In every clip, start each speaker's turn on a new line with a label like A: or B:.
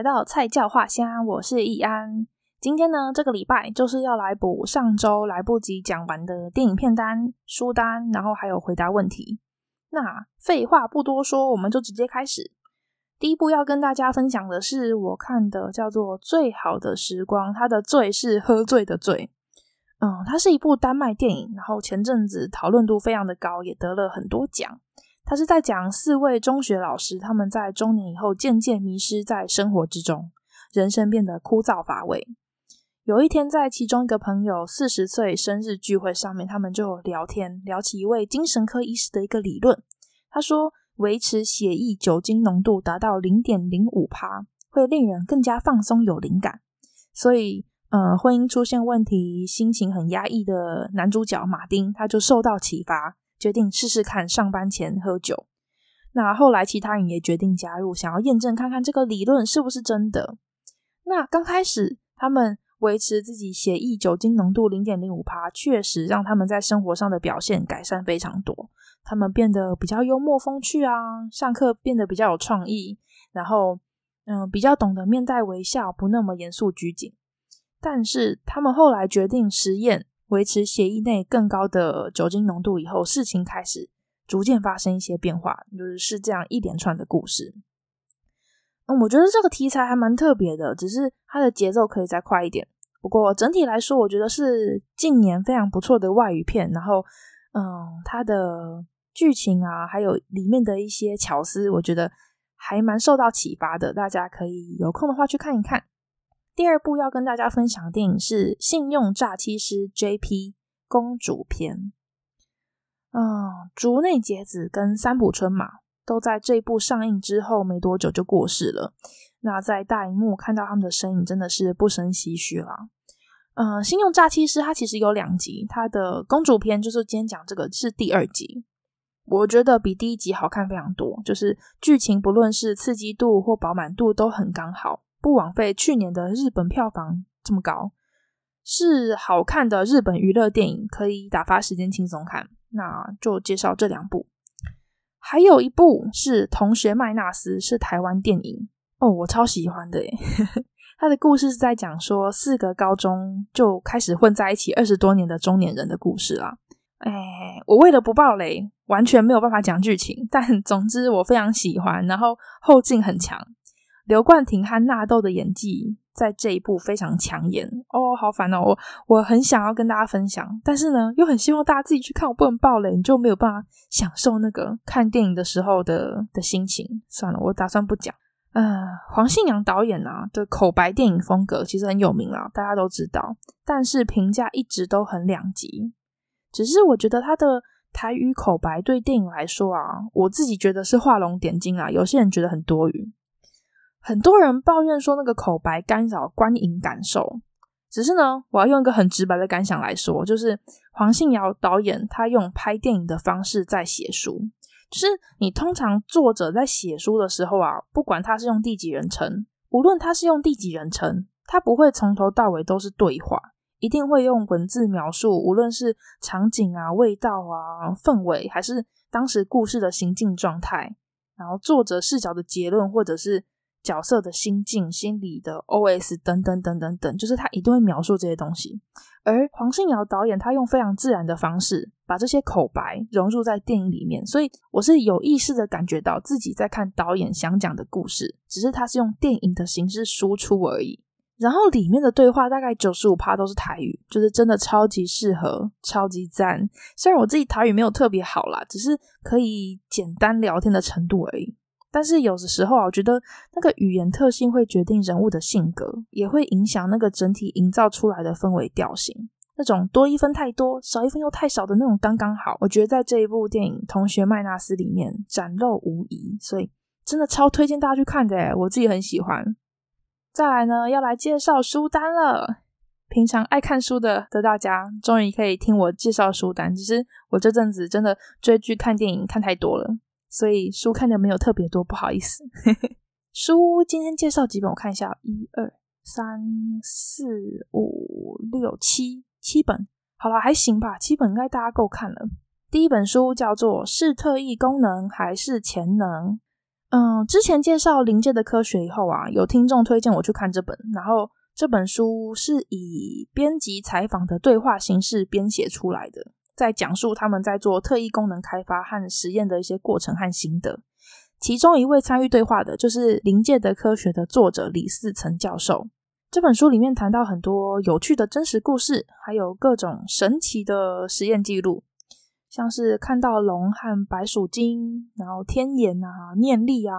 A: 来到菜教画虾，我是易安。今天呢，这个礼拜就是要来补上周来不及讲完的电影片单、书单，然后还有回答问题。那废话不多说，我们就直接开始。第一部要跟大家分享的是我看的，叫做《最好的时光》，它的“醉”是喝醉的“醉”。嗯，它是一部丹麦电影，然后前阵子讨论度非常的高，也得了很多奖。他是在讲四位中学老师，他们在中年以后渐渐迷失在生活之中，人生变得枯燥乏味。有一天，在其中一个朋友四十岁生日聚会上面，他们就聊天，聊起一位精神科医师的一个理论。他说，维持血液酒精浓度达到零点零五趴，会令人更加放松有灵感。所以，呃，婚姻出现问题、心情很压抑的男主角马丁，他就受到启发。决定试试看上班前喝酒。那后来其他人也决定加入，想要验证看看这个理论是不是真的。那刚开始他们维持自己血液酒精浓度零点零五趴，确实让他们在生活上的表现改善非常多。他们变得比较幽默风趣啊，上课变得比较有创意，然后嗯、比较懂得面带微笑，不那么严肃拘谨。但是他们后来决定实验。维持血液内更高的酒精浓度以后，事情开始逐渐发生一些变化，就是是这样一连串的故事。嗯，我觉得这个题材还蛮特别的，只是它的节奏可以再快一点。不过整体来说，我觉得是近年非常不错的外语片。然后，嗯，它的剧情啊，还有里面的一些巧思，我觉得还蛮受到启发的。大家可以有空的话去看一看。第二部要跟大家分享的电影是《信用诈欺师 JP 公主篇》。嗯，竹内结子跟三浦春马都在这部上映之后没多久就过世了。那在大荧幕看到他们的身影，真的是不胜唏嘘啦。嗯，《信用诈欺师》它其实有两集，它的公主篇就是今天讲这个是第二集，我觉得比第一集好看非常多，就是剧情不论是刺激度或饱满度都很刚好。不枉费去年的日本票房这么高，是好看的日本娱乐电影，可以打发时间轻松看。那就介绍这两部，还有一部是《同学麦纳斯》，是台湾电影哦，我超喜欢的耶。他的故事是在讲说四个高中就开始混在一起二十多年的中年人的故事啦。哎，我为了不爆雷，完全没有办法讲剧情，但总之我非常喜欢，然后后劲很强。刘冠廷和纳豆的演技在这一部非常抢眼哦，好烦哦！我我很想要跟大家分享，但是呢，又很希望大家自己去看，我不能爆雷，你就没有办法享受那个看电影的时候的的心情。算了，我打算不讲。呃，黄信阳导演啊的口白电影风格其实很有名啦，大家都知道，但是评价一直都很两极。只是我觉得他的台语口白对电影来说啊，我自己觉得是画龙点睛啊，有些人觉得很多余。很多人抱怨说那个口白干扰观影感受，只是呢，我要用一个很直白的感想来说，就是黄信尧导演他用拍电影的方式在写书，就是你通常作者在写书的时候啊，不管他是用第几人称，无论他是用第几人称，他不会从头到尾都是对话，一定会用文字描述，无论是场景啊、味道啊、氛围，还是当时故事的行进状态，然后作者视角的结论，或者是。角色的心境、心理的 OS 等等等等等，就是他一定会描述这些东西。而黄信尧导演他用非常自然的方式把这些口白融入在电影里面，所以我是有意识的感觉到自己在看导演想讲的故事，只是他是用电影的形式输出而已。然后里面的对话大概九十五趴都是台语，就是真的超级适合，超级赞。虽然我自己台语没有特别好啦，只是可以简单聊天的程度而已。但是有的时候啊，我觉得那个语言特性会决定人物的性格，也会影响那个整体营造出来的氛围调性。那种多一分太多，少一分又太少的那种刚刚好，我觉得在这一部电影《同学麦纳斯》里面展露无遗，所以真的超推荐大家去看的，我自己很喜欢。再来呢，要来介绍书单了。平常爱看书的的大家，终于可以听我介绍书单。只是我这阵子真的追剧、看电影看太多了。所以书看的没有特别多，不好意思。书今天介绍几本，我看一下，一二三四五六七七本，好了，还行吧，七本应该大家够看了。第一本书叫做《是特异功能还是潜能》，嗯，之前介绍灵界的科学以后啊，有听众推荐我去看这本，然后这本书是以编辑采访的对话形式编写出来的，在讲述他们在做特异功能开发和实验的一些过程和心得。其中一位参与对话的就是《临界的科学》的作者李四成教授。这本书里面谈到很多有趣的真实故事，还有各种神奇的实验记录，像是看到龙和白鼠精，然后天眼啊、念力啊、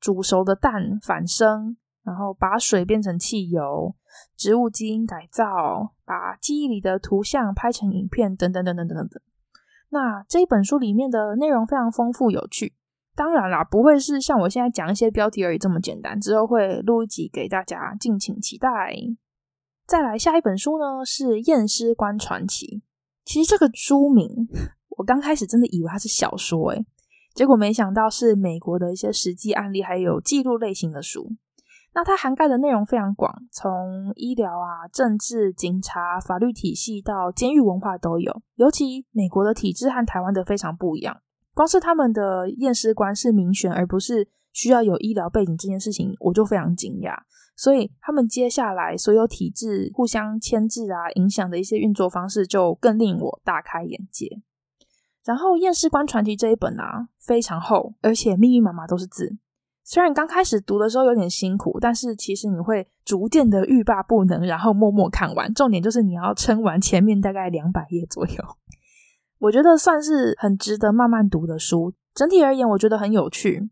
A: 煮熟的蛋反生，然后把水变成汽油、植物基因改造、把记忆里的图像拍成影片等等等等等等等。那这一本书里面的内容非常丰富有趣。当然啦，不会是像我现在讲一些标题而已这么简单。之后会录一集给大家，敬请期待。再来下一本书呢，是《验尸官传奇》。其实这个书名，我刚开始真的以为它是小说，诶，结果没想到是美国的一些实际案例，还有记录类型的书。那它涵盖的内容非常广，从医疗啊、政治、警察、法律体系到监狱文化都有。尤其美国的体制和台湾的非常不一样。光是他们的验尸官是民选，而不是需要有医疗背景这件事情，我就非常惊讶。所以他们接下来所有体制互相牵制啊，影响的一些运作方式，就更令我大开眼界。然后《验尸官传奇》这一本啊，非常厚，而且密密麻麻都是字。虽然刚开始读的时候有点辛苦，但是其实你会逐渐的欲罢不能，然后默默看完。重点就是你要撑完前面大概两百页左右。我觉得算是很值得慢慢读的书。整体而言，我觉得很有趣。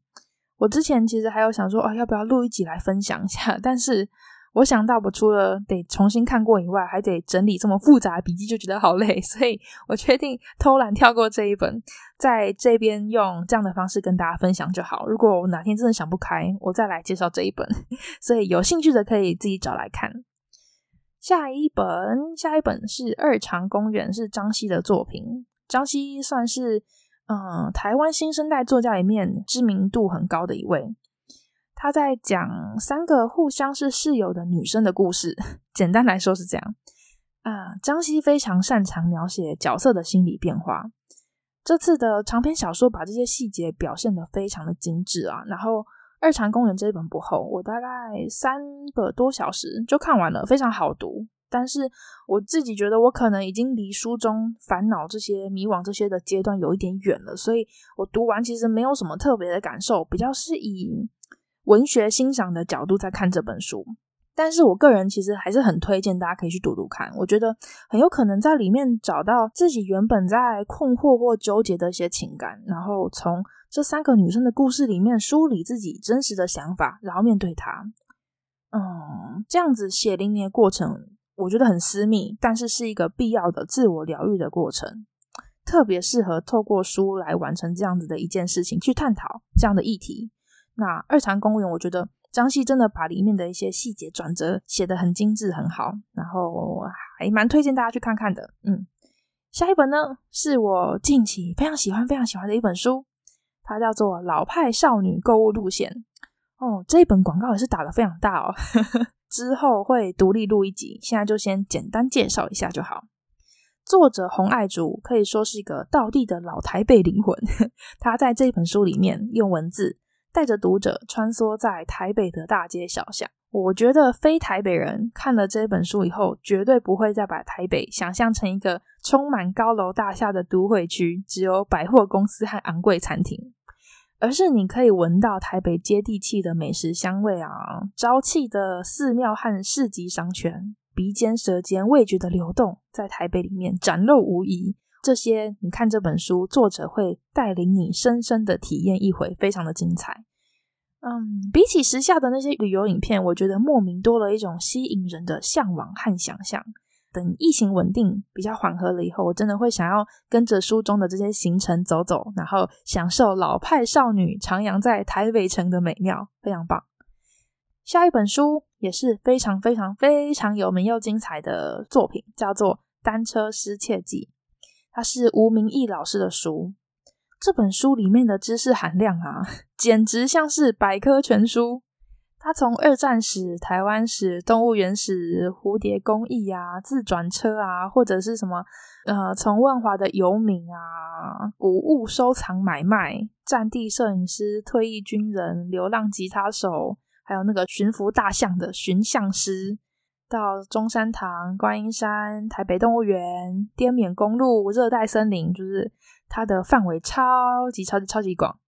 A: 我之前其实还有想说，啊，要不要录一集来分享一下？但是我想到，我除了得重新看过以外，还得整理这么复杂的笔记，就觉得好累。所以我决定偷懒跳过这一本，在这边用这样的方式跟大家分享就好。如果我哪天真的想不开，我再来介绍这一本。所以有兴趣的可以自己找来看。下一本，下一本是《二常公园》，是张希的作品。张希算是嗯台湾新生代作家里面知名度很高的一位。他在讲三个互相是室友的女生的故事。简单来说是这样啊。张西非常擅长描写角色的心理变化。这次的长篇小说把这些细节表现得非常的精致啊。然后《二常公园》这一本不厚，我大概三个多小时就看完了，非常好读。但是我自己觉得，我可能已经离书中烦恼这些、迷惘这些的阶段有一点远了，所以我读完其实没有什么特别的感受，比较是以文学欣赏的角度在看这本书。但是我个人其实还是很推荐大家可以去读读看，我觉得很有可能在里面找到自己原本在困惑或纠结的一些情感，然后从这三个女生的故事里面梳理自己真实的想法，然后面对它。嗯，这样子血淋淋的过程。我觉得很私密，但是是一个必要的自我疗愈的过程，特别适合透过书来完成这样子的一件事情，去探讨这样的议题。那《二常公园》，我觉得张西真的把里面的一些细节转折写得很精致，很好，然后还蛮推荐大家去看看的。嗯，下一本呢，是我近期非常喜欢、非常喜欢的一本书，它叫做《老派少女购物路线》。哦，这一本广告也是打得非常大哦。之后会独立录一集，现在就先简单介绍一下就好。作者洪爱竹可以说是一个道地的老台北灵魂，他在这一本书里面用文字带着读者穿梭在台北的大街小巷。我觉得非台北人看了这本书以后，绝对不会再把台北想象成一个充满高楼大厦的都会区，只有百货公司和昂贵餐厅。而是你可以闻到台北接地气的美食香味啊，朝气的寺庙和市集商圈，鼻尖舌尖味觉的流动，在台北里面展露无遗。这些你看这本书，作者会带领你深深的体验一回，非常的精彩。嗯，比起时下的那些旅游影片，我觉得莫名多了一种吸引人的向往和想象。等疫情稳定、比较缓和了以后，我真的会想要跟着书中的这些行程走走，然后享受老派少女徜徉在台北城的美妙，非常棒。下一本书也是非常非常非常有名又精彩的作品，叫做《单车失窃记》，它是吴明义老师的书。这本书里面的知识含量啊，简直像是百科全书。他从二战史、台湾史、动物园史、蝴蝶工艺啊、自转车啊，或者是什么呃，从万华的游民啊、古物收藏买卖、战地摄影师、退役军人、流浪吉他手，还有那个驯服大象的驯象师，到中山堂、观音山、台北动物园、滇缅公路、热带森林，就是它的范围超级超级超级广。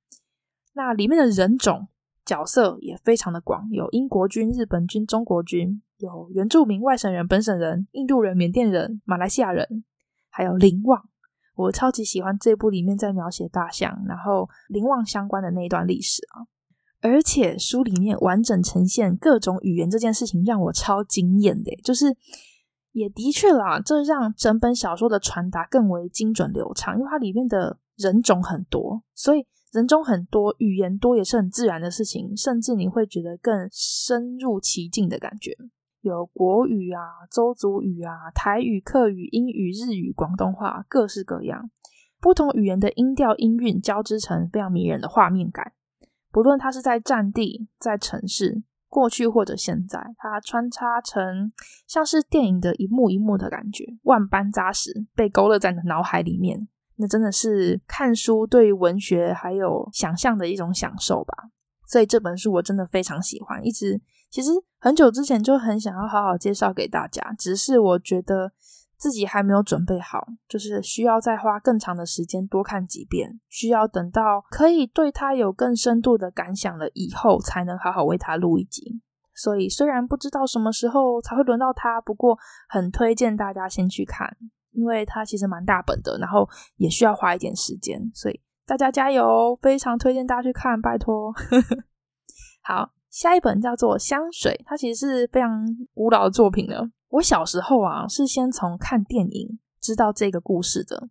A: 那里面的人种。角色也非常的广，有英国军、日本军、中国军，有原住民、外省人、本省人、印度人、缅甸人、马来西亚人，还有林旺。我超级喜欢这部里面在描写大象，然后林旺相关的那一段历史啊，而且书里面完整呈现各种语言这件事情让我超惊艳的，就是也的确啦，这让整本小说的传达更为精准流畅，因为它里面的人种很多，所以。人种很多，语言多也是很自然的事情，甚至你会觉得更深入其境的感觉。有国语啊、周族语啊、台语、客语、英语、日语、广东话，各式各样，不同语言的音调、音韵交织成非常迷人的画面感。不论它是在战地、在城市、过去或者现在，它穿插成像是电影的一幕一幕的感觉，万般扎实，被勾勒在你的脑海里面。那真的是看书对于文学还有想象的一种享受吧，所以这本书我真的非常喜欢，一直其实很久之前就很想要好好介绍给大家，只是我觉得自己还没有准备好，就是需要再花更长的时间多看几遍，需要等到可以对它有更深度的感想了以后，才能好好为它录一集。所以虽然不知道什么时候才会轮到它，不过很推荐大家先去看。因为它其实蛮大本的，然后也需要花一点时间，所以大家加油！非常推荐大家去看，拜托。好，下一本叫做《香水》，它其实是非常古老的作品了。我小时候啊，是先从看电影知道这个故事的，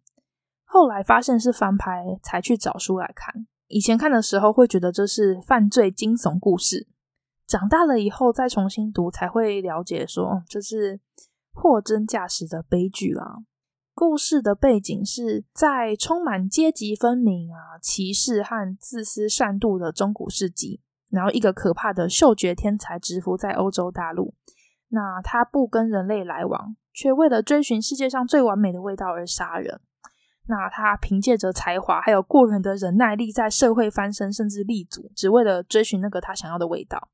A: 后来发现是翻拍，才去找书来看。以前看的时候会觉得这是犯罪惊悚故事，长大了以后再重新读，才会了解说这是货真价实的悲剧啦。故事的背景是在充满阶级分明啊、歧视和自私善妒的中古世纪，然后一个可怕的嗅觉天才蛰伏在欧洲大陆。那他不跟人类来往，却为了追寻世界上最完美的味道而杀人。那他凭借着才华还有过人的忍耐力，在社会翻身甚至立足，只为了追寻那个他想要的味道，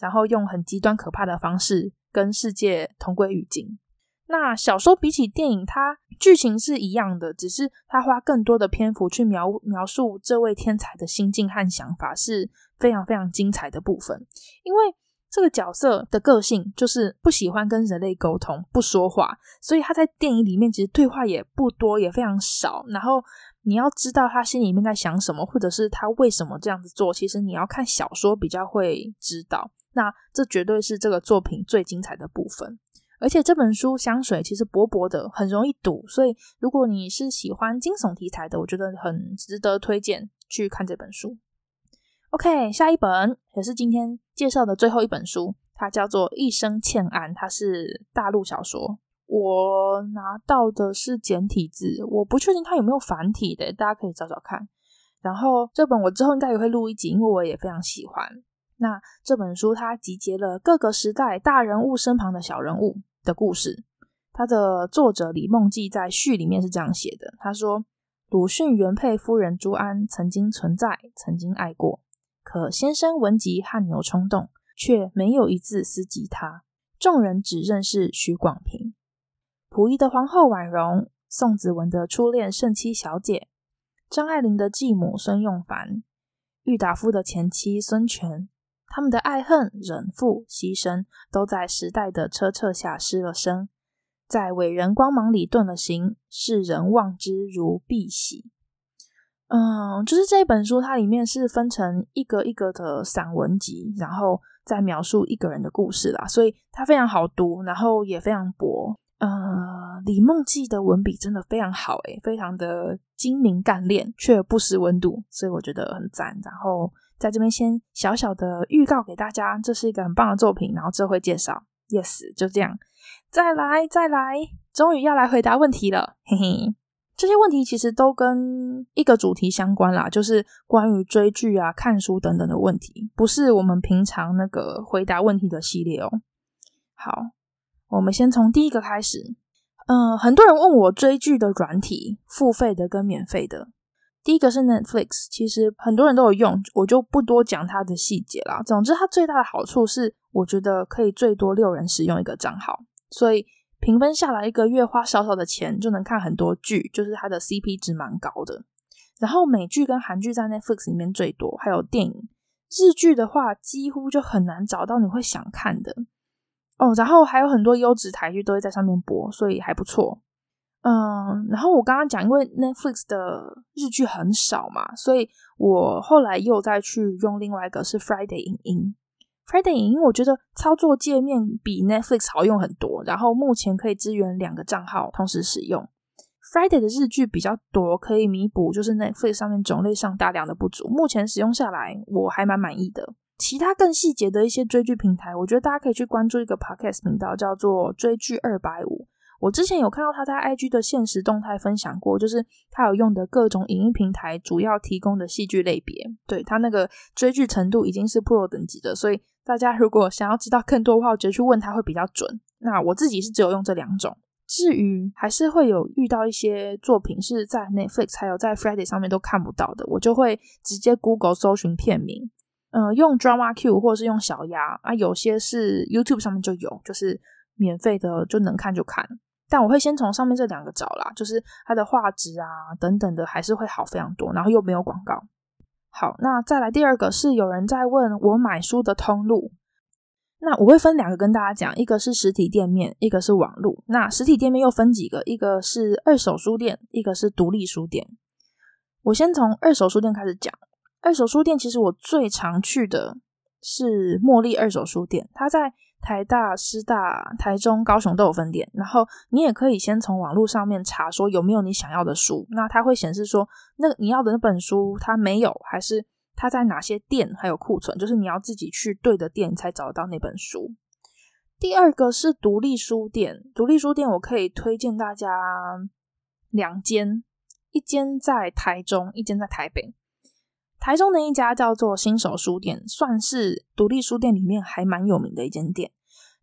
A: 然后用很极端可怕的方式跟世界同归于尽。那小说比起电影，它剧情是一样的，只是他花更多的篇幅去描描述这位天才的心境和想法，是非常非常精彩的部分。因为这个角色的个性就是不喜欢跟人类沟通、不说话，所以他在电影里面其实对话也不多，也非常少。然后你要知道他心里面在想什么，或者是他为什么这样子做，其实你要看小说比较会知道。那这绝对是这个作品最精彩的部分。而且这本书香水其实薄薄的，很容易读，所以如果你是喜欢惊悚题材的，我觉得很值得推荐去看这本书。OK，下一本也是今天介绍的最后一本书，它叫做《一生欠安》，它是大陆小说。我拿到的是简体字，我不确定它有没有繁体的，大家可以找找看。然后这本我之后应该也会录一集，因为我也非常喜欢。那这本书它集结了各个时代大人物身旁的小人物的故事，它的作者李梦季在序里面是这样写的：他说，鲁迅原配夫人朱安曾经存在，曾经爱过，可先生文集汗牛充栋，却没有一字思及他。众人只认识许广平。溥仪的皇后婉容，宋子文的初恋圣妻小姐，张爱玲的继母孙用凡，郁达夫的前妻孙权。他们的爱恨、忍负、牺牲，都在时代的车辙下失了声，在伟人光芒里遁了形，世人望之如敝屣。嗯，就是这一本书，它里面是分成一个一个的散文集，然后再描述一个人的故事啦，所以它非常好读，然后也非常薄。呃，李梦季的文笔真的非常好，诶，非常的精明干练，却不失温度，所以我觉得很赞。然后。在这边先小小的预告给大家，这是一个很棒的作品，然后这会介绍。Yes，就这样，再来再来，终于要来回答问题了，嘿嘿。这些问题其实都跟一个主题相关啦，就是关于追剧啊、看书等等的问题，不是我们平常那个回答问题的系列哦。好，我们先从第一个开始。嗯、很多人问我追剧的软体，付费的跟免费的。第一个是 Netflix，其实很多人都有用，我就不多讲它的细节啦。总之，它最大的好处是，我觉得可以最多六人使用一个账号，所以平分下来，一个月花少少的钱就能看很多剧，就是它的 CP 值蛮高的。然后美剧跟韩剧在 Netflix 里面最多，还有电影。日剧的话，几乎就很难找到你会想看的哦。然后还有很多优质台剧都会在上面播，所以还不错。嗯，然后我刚刚讲，因为 Netflix 的日剧很少嘛，所以我后来又再去用另外一个是 Friday 影音。Friday 影音我觉得操作界面比 Netflix 好用很多，然后目前可以支援两个账号同时使用。Friday 的日剧比较多，可以弥补就是 Netflix 上面种类上大量的不足。目前使用下来，我还蛮满意的。其他更细节的一些追剧平台，我觉得大家可以去关注一个 Podcast 频道，叫做追剧二百五。我之前有看到他在 IG 的限时动态分享过，就是他有用的各种影音平台主要提供的戏剧类别，对，他那个追剧程度已经是 Pro 等级的，所以大家如果想要知道更多的话，我觉得去问他会比较准。那我自己是只有用这两种，至于还是会有遇到一些作品是在 Netflix 还有在 Friday 上面都看不到的，我就会直接 Google 搜寻片名，嗯、呃，用 Drama Q 或者是用小鸭啊，有些是 YouTube 上面就有，就是免费的就能看就看。但我会先从上面这两个找啦，就是它的画质啊等等的，还是会好非常多，然后又没有广告。好，那再来第二个是有人在问我买书的通路，那我会分两个跟大家讲，一个是实体店面，一个是网路。那实体店面又分几个，一个是二手书店，一个是独立书店。我先从二手书店开始讲，二手书店其实我最常去的是茉莉二手书店，它在。台大、师大、台中、高雄都有分店，然后你也可以先从网络上面查说有没有你想要的书，那它会显示说那你要的那本书它没有，还是它在哪些店还有库存，就是你要自己去对的店才找得到那本书。第二个是独立书店，独立书店我可以推荐大家两间，一间在台中，一间在台北。台中的一家叫做新手书店，算是独立书店里面还蛮有名的一间店。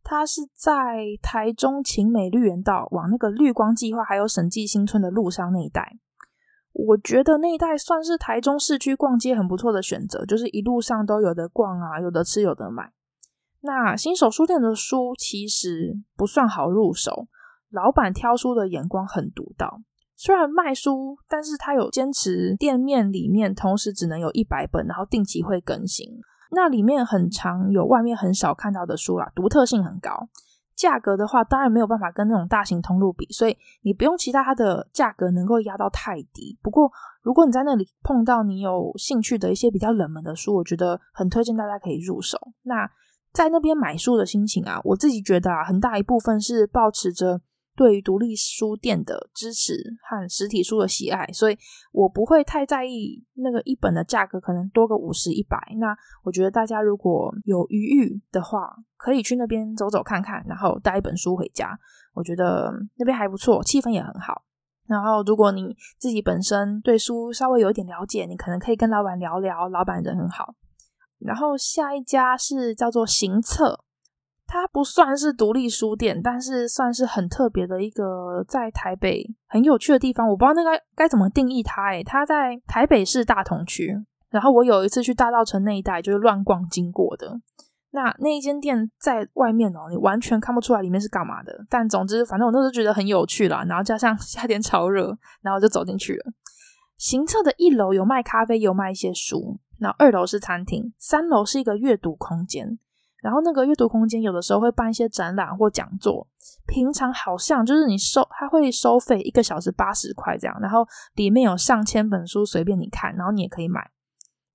A: 它是在台中晴美绿园道往那个绿光计划还有审计新村的路上那一带。我觉得那一带算是台中市区逛街很不错的选择，就是一路上都有得逛啊，有得吃，有得买。那新手书店的书其实不算好入手，老板挑书的眼光很独到。虽然卖书，但是他有坚持店面里面同时只能有一百本，然后定期会更新。那里面很常有外面很少看到的书啦，独特性很高。价格的话，当然没有办法跟那种大型通路比，所以你不用期待它的价格能够压到太低。不过，如果你在那里碰到你有兴趣的一些比较冷门的书，我觉得很推荐大家可以入手。那在那边买书的心情啊，我自己觉得啊，很大一部分是抱持着。对于独立书店的支持和实体书的喜爱，所以我不会太在意那个一本的价格，可能多个五十、一百。那我觉得大家如果有余裕的话，可以去那边走走看看，然后带一本书回家。我觉得那边还不错，气氛也很好。然后如果你自己本身对书稍微有一点了解，你可能可以跟老板聊聊，老板人很好。然后下一家是叫做行册。它不算是独立书店，但是算是很特别的一个在台北很有趣的地方。我不知道那个该怎么定义它，诶，它在台北市大同区。然后我有一次去大稻城那一带，就是乱逛经过的。那那一间店在外面哦，你完全看不出来里面是干嘛的。但总之，反正我那时候觉得很有趣啦。然后加上夏天超热，然后就走进去了。行测的一楼有卖咖啡，有卖一些书。然后二楼是餐厅，三楼是一个阅读空间。然后那个阅读空间有的时候会办一些展览或讲座，平常好像就是你收，他会收费一个小时八十块这样，然后里面有上千本书随便你看，然后你也可以买。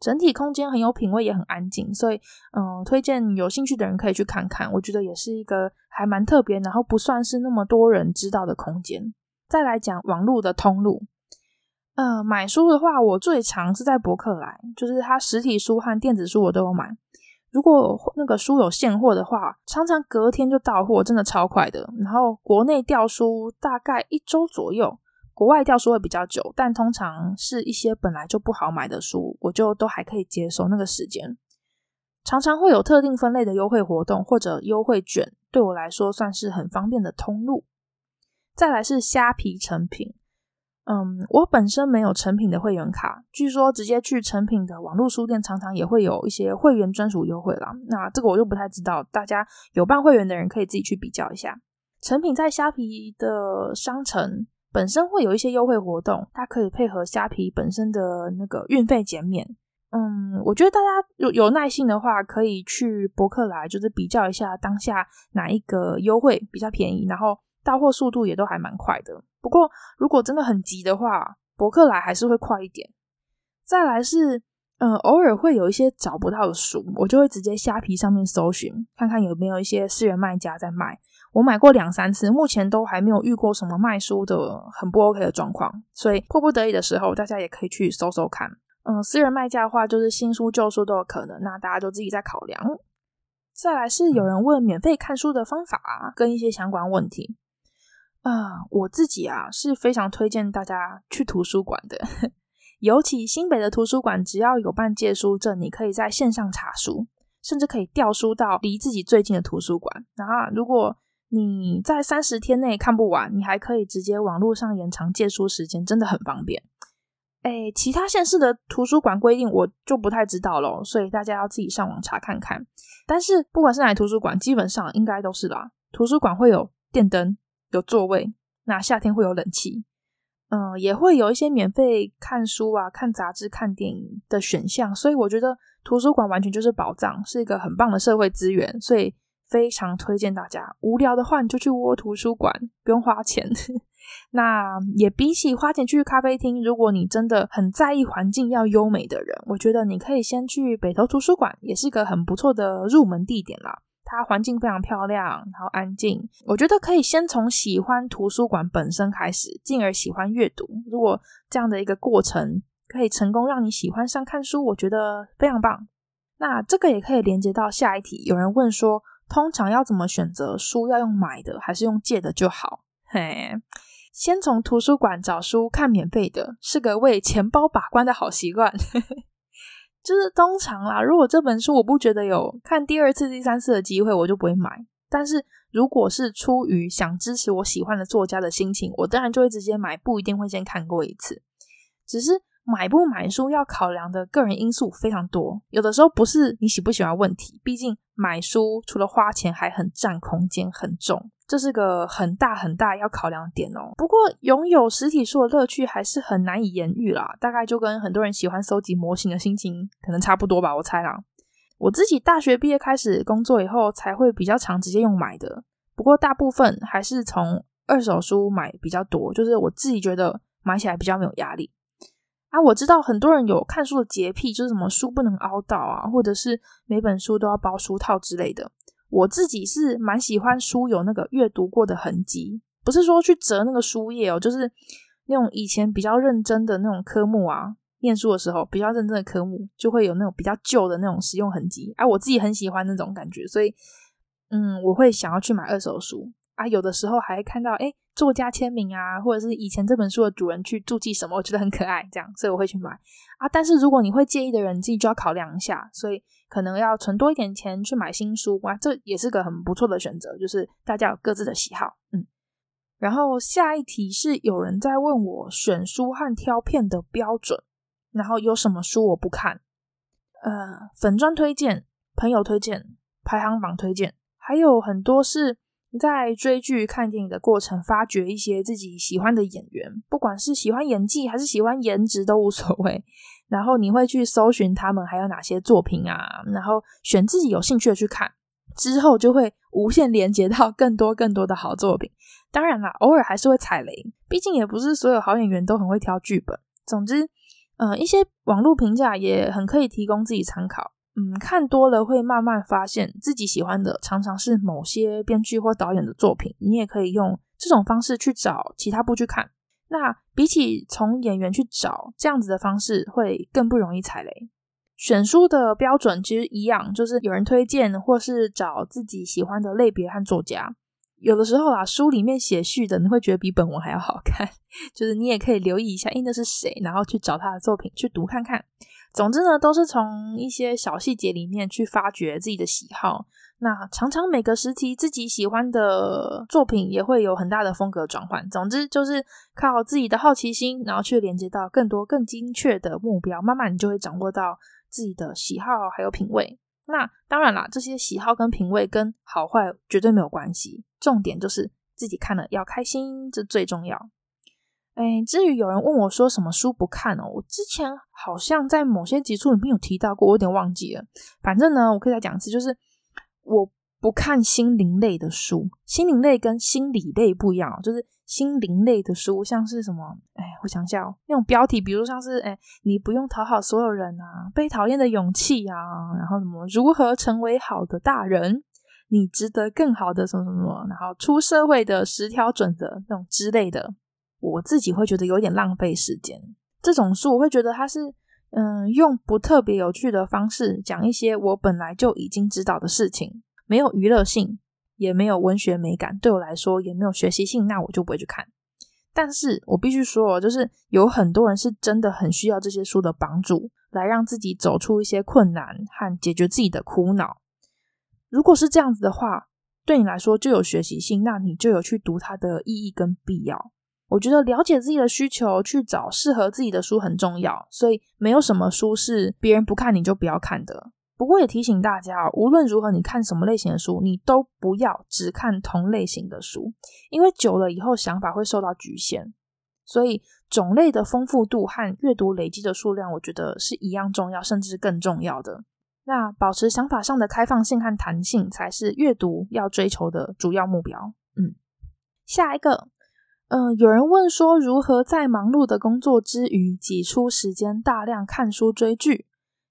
A: 整体空间很有品味，也很安静，所以嗯，推荐有兴趣的人可以去看看。我觉得也是一个还蛮特别，然后不算是那么多人知道的空间。再来讲网络的通路，呃，买书的话，我最常是在博客来，就是它实体书和电子书我都有买。如果那个书有现货的话，常常隔天就到货，真的超快的。然后国内调书大概一周左右，国外调书会比较久，但通常是一些本来就不好买的书，我就都还可以接受那个时间。常常会有特定分类的优惠活动或者优惠券，对我来说算是很方便的通路。再来是虾皮成品，嗯，我本身没有成品的会员卡，据说直接去成品的网络书店常常也会有一些会员专属优惠啦。那这个我就不太知道，大家有办会员的人可以自己去比较一下。成品在虾皮的商城。本身会有一些优惠活动，它可以配合虾皮本身的那个运费减免。嗯，我觉得大家有有耐心的话，可以去博客来，就是比较一下当下哪一个优惠比较便宜，然后到货速度也都还蛮快的。不过如果真的很急的话，博客来还是会快一点。再来是，嗯，偶尔会有一些找不到的书，我就会直接虾皮上面搜寻，看看有没有一些私人卖家在卖。我买过两三次，目前都还没有遇过什么卖书的很不 OK 的状况，所以迫不得已的时候，大家也可以去搜搜看。嗯，私人卖家的话，就是新书旧书都有可能，那大家就自己再考量。再来是有人问免费看书的方法跟一些相关问题。啊、我自己啊是非常推荐大家去图书馆的，尤其新北的图书馆，只要有办借书证，你可以在线上查书，甚至可以调书到离自己最近的图书馆。然后如果你在三十天内看不完，你还可以直接网络上延长借书时间，真的很方便。诶，其他县市的图书馆规定我就不太知道咯，所以大家要自己上网查看看。但是不管是哪图书馆，基本上应该都是啦。图书馆会有电灯、有座位，那夏天会有冷气，嗯，也会有一些免费看书啊、看杂志、看电影的选项。所以我觉得图书馆完全就是宝藏，是一个很棒的社会资源。所以。非常推荐大家，无聊的话你就去窝图书馆，不用花钱。那也比起花钱去咖啡厅，如果你真的很在意环境要优美的人，我觉得你可以先去北投图书馆，也是个很不错的入门地点啦。它环境非常漂亮，然后安静。我觉得可以先从喜欢图书馆本身开始，进而喜欢阅读。如果这样的一个过程可以成功让你喜欢上看书，我觉得非常棒。那这个也可以连接到下一题，有人问说，通常要怎么选择书？要用买的还是用借的就好？嘿，先从图书馆找书看免费的，是个为钱包把关的好习惯。就是通常啦，如果这本书我不觉得有看第二次、第三次的机会，我就不会买。但是如果是出于想支持我喜欢的作家的心情，我当然就会直接买，不一定会先看过一次。只是。买不买书要考量的个人因素非常多，有的时候不是你喜不喜欢问题，毕竟买书除了花钱还很占空间，很重，这是个很大很大要考量的点哦。不过拥有实体书的乐趣还是很难以言喻啦，大概就跟很多人喜欢收集模型的心情可能差不多吧，我猜啦。我自己大学毕业开始工作以后，才会比较常直接用买的，不过大部分还是从二手书买比较多，就是我自己觉得买起来比较没有压力。啊，我知道很多人有看书的洁癖，就是什么书不能凹到啊，或者是每本书都要包书套之类的。我自己是蛮喜欢书有那个阅读过的痕迹，不是说去折那个书页哦，就是那种以前比较认真的那种科目啊，念书的时候比较认真的科目，就会有那种比较旧的那种使用痕迹。啊，我自己很喜欢那种感觉，所以嗯，我会想要去买二手书。啊，有的时候还会看到诶作家签名啊，或者是以前这本书的主人去注记什么，我觉得很可爱，这样，所以我会去买啊。但是如果你会介意的人，自己就要考量一下，所以可能要存多一点钱去买新书哇，这也是个很不错的选择，就是大家有各自的喜好，嗯。然后下一题是有人在问我选书和挑片的标准，然后有什么书我不看，呃，粉砖推荐、朋友推荐、排行榜推荐，还有很多是。在追剧、看电影的过程，发掘一些自己喜欢的演员，不管是喜欢演技还是喜欢颜值都无所谓。然后你会去搜寻他们还有哪些作品啊，然后选自己有兴趣的去看，之后就会无限连接到更多更多的好作品。当然啦，偶尔还是会踩雷，毕竟也不是所有好演员都很会挑剧本。总之，呃，一些网络评价也很可以提供自己参考。嗯，看多了会慢慢发现自己喜欢的常常是某些编剧或导演的作品。你也可以用这种方式去找其他部去看。那比起从演员去找这样子的方式，会更不容易踩雷。选书的标准其实一样，就是有人推荐或是找自己喜欢的类别和作家。有的时候啊，书里面写序的你会觉得比本文还要好看，就是你也可以留意一下，诶，那是谁，然后去找他的作品去读看看。总之呢，都是从一些小细节里面去发掘自己的喜好。那常常每个时期自己喜欢的作品也会有很大的风格转换。总之就是靠自己的好奇心，然后去连接到更多更精确的目标，慢慢你就会掌握到自己的喜好还有品味。那当然啦，这些喜好跟品味跟好坏绝对没有关系，重点就是自己看了要开心，这最重要。哎，至于有人问我说什么书不看哦，我之前好像在某些集数里面有提到过，我有点忘记了。反正呢，我可以再讲一次，就是我不看心灵类的书，心灵类跟心理类不一样，就是心灵类的书，像是什么？哎，我想想哦，那种标题，比如像是哎，你不用讨好所有人啊，被讨厌的勇气啊，然后什么如何成为好的大人，你值得更好的什么什么什么，然后出社会的十条准则那种之类的。我自己会觉得有点浪费时间。这种书我会觉得它是，嗯，用不特别有趣的方式讲一些我本来就已经知道的事情，没有娱乐性，也没有文学美感，对我来说也没有学习性，那我就不会去看。但是我必须说，就是有很多人是真的很需要这些书的帮助，来让自己走出一些困难和解决自己的苦恼。如果是这样子的话，对你来说就有学习性，那你就有去读它的意义跟必要。我觉得了解自己的需求，去找适合自己的书很重要，所以没有什么书是别人不看你就不要看的。不过也提醒大家，无论如何你看什么类型的书，你都不要只看同类型的书，因为久了以后想法会受到局限。所以种类的丰富度和阅读累积的数量，我觉得是一样重要，甚至更重要的。那保持想法上的开放性和弹性，才是阅读要追求的主要目标。嗯，下一个。嗯、有人问说，如何在忙碌的工作之余挤出时间大量看书追剧？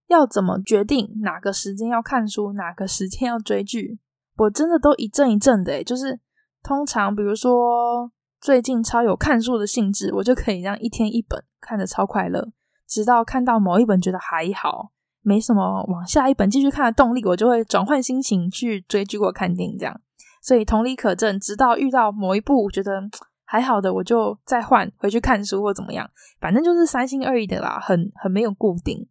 A: 要怎么决定哪个时间要看书，哪个时间要追剧？我真的都一阵一阵的诶，就是通常比如说最近超有看书的兴致，我就可以让一天一本看得超快乐，直到看到某一本觉得还好，没什么往下一本继续看的动力，我就会转换心情去追剧或看电影这样。所以同理可证，直到遇到某一部觉得。还好的，我就再换回去看书或怎么样，反正就是三心二意的啦，很很没有固定。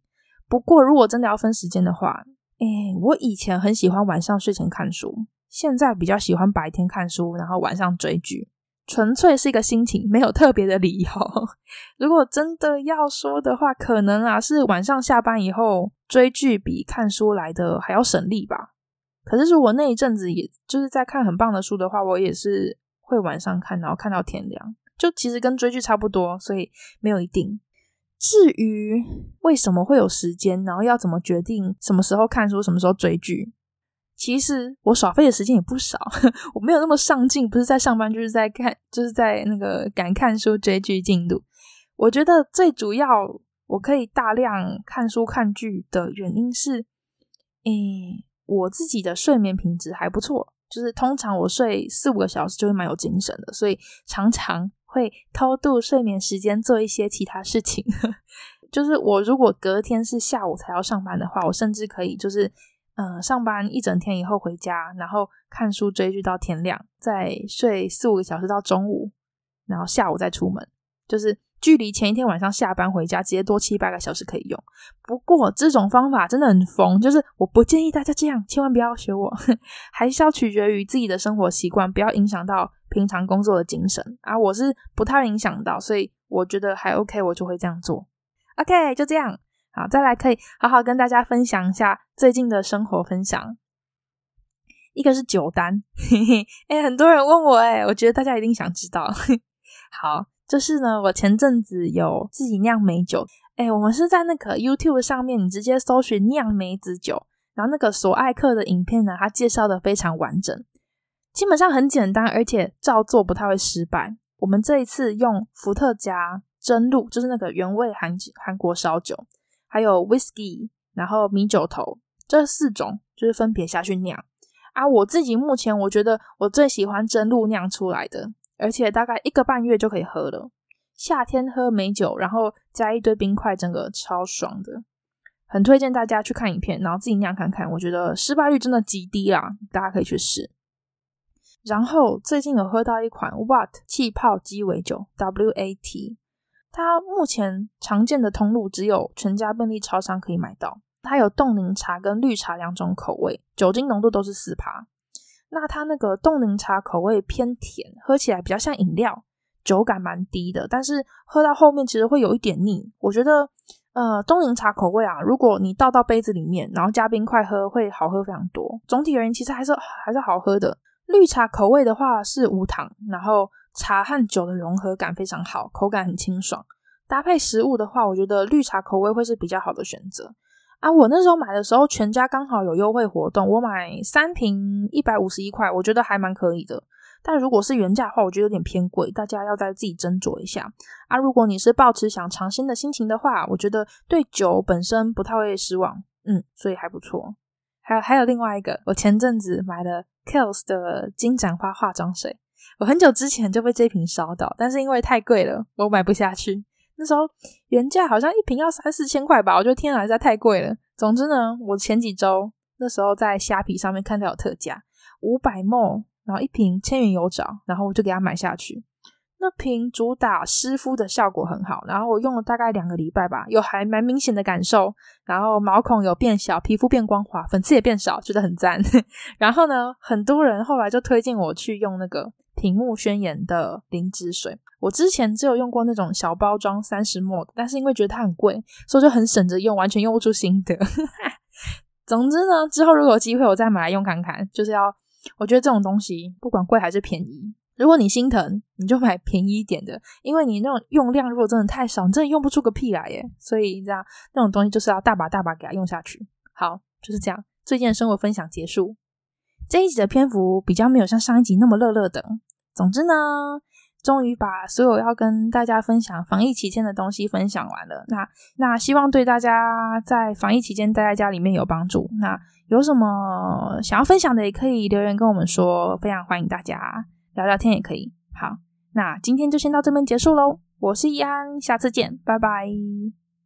A: 不过如果真的要分时间的话，诶，我以前很喜欢晚上睡前看书，现在比较喜欢白天看书，然后晚上追剧，纯粹是一个心情，没有特别的理由。如果真的要说的话，可能啊是晚上下班以后追剧比看书来的还要省力吧。可是如果那一阵子也就是在看很棒的书的话，我也是。会晚上看，然后看到天亮，就其实跟追剧差不多，所以没有一定。至于为什么会有时间，然后要怎么决定什么时候看书，什么时候追剧，其实我耍废的时间也不少，我没有那么上进，不是在上班，就是在看，就是在那个赶看书追剧进度。我觉得最主要我可以大量看书看剧的原因是，诶，我自己的睡眠品质还不错。就是通常我睡四五个小时就会蛮有精神的，所以常常会偷渡睡眠时间做一些其他事情。就是我如果隔天是下午才要上班的话，我甚至可以就是嗯、上班一整天以后回家，然后看书追剧到天亮，再睡四五个小时到中午，然后下午再出门，就是。距离前一天晚上下班回家直接多七八个小时可以用，不过这种方法真的很疯，就是我不建议大家这样，千万不要学我，还是要取决于自己的生活习惯，不要影响到平常工作的精神啊。我是不太影响到，所以我觉得还 OK，我就会这样做。OK，就这样，好，再来可以好好跟大家分享一下最近的生活分享。一个是酒单，嘿嘿，诶，很多人问我，诶，我觉得大家一定想知道，好。就是呢，我前阵子有自己酿美酒，诶，我们是在那个 YouTube 上面，你直接搜寻酿梅子酒，然后那个索爱克的影片呢，它介绍的非常完整，基本上很简单，而且照做不太会失败。我们这一次用伏特加、真露，就是那个原味韩韩国烧酒，还有 Whisky，然后米酒头这四种，就是分别下去酿。啊，我自己目前我觉得我最喜欢真露酿出来的。而且大概一个半月就可以喝了。夏天喝美酒，然后加一堆冰块，整个超爽的，很推荐大家去看影片，然后自己酿看看。我觉得失败率真的极低啦，大家可以去试。然后最近有喝到一款 Wat 气泡鸡尾酒 （W.A.T.），它目前常见的通路只有全家便利超商可以买到。它有冻柠茶跟绿茶两种口味，酒精浓度都是四趴。那它那个冻柠茶口味偏甜，喝起来比较像饮料，酒感蛮低的，但是喝到后面其实会有一点腻。我觉得，呃，冻柠茶口味啊，如果你倒到杯子里面，然后加冰块喝，会好喝非常多。总体而言，其实还是还是好喝的。绿茶口味的话是无糖，然后茶和酒的融合感非常好，口感很清爽。搭配食物的话，我觉得绿茶口味会是比较好的选择啊。我那时候买的时候，全家刚好有优惠活动，我买三瓶一百五十一块，我觉得还蛮可以的。但如果是原价的话，我觉得有点偏贵，大家要再自己斟酌一下啊。如果你是抱持想尝鲜的心情的话，我觉得对酒本身不太会失望，嗯，所以还不错。还有还有另外一个，我前阵子买的。Kiehl's 的金盏花化妆水，我很久之前就被这瓶烧到，但是因为太贵了，我买不下去。那时候原价好像一瓶要三四千块吧，我觉得天啊，实在太贵了。总之呢，我前几周那时候在虾皮上面看到有特价，五百 ml，然后一瓶千元有找，然后我就给它买下去。那瓶主打湿敷的效果很好，然后我用了大概两个礼拜吧，有还蛮明显的感受，然后毛孔有变小，皮肤变光滑，粉刺也变少，觉得很赞。然后呢，很多人后来就推荐我去用那个屏幕宣言的灵芝水，我之前只有用过那种小包装三十 ml，但是因为觉得它很贵，所以就很省着用，完全用不出心得。总之呢，之后如果有机会我再买来用看看，就是要，我觉得这种东西不管贵还是便宜。如果你心疼，你就买便宜一点的，因为你那种用量如果真的太少，你真的用不出个屁来耶。所以这样那种东西就是要大把大把给它用下去。好，就是这样。最近的生活分享结束，这一集的篇幅比较没有像上一集那么乐乐的。总之呢，终于把所有要跟大家分享防疫期间的东西分享完了。那那希望对大家在防疫期间待在家里面有帮助。那有什么想要分享的，也可以留言跟我们说，非常欢迎大家。聊聊天也可以。好，那今天就先到这边结束喽。我是易安，下次见，拜拜。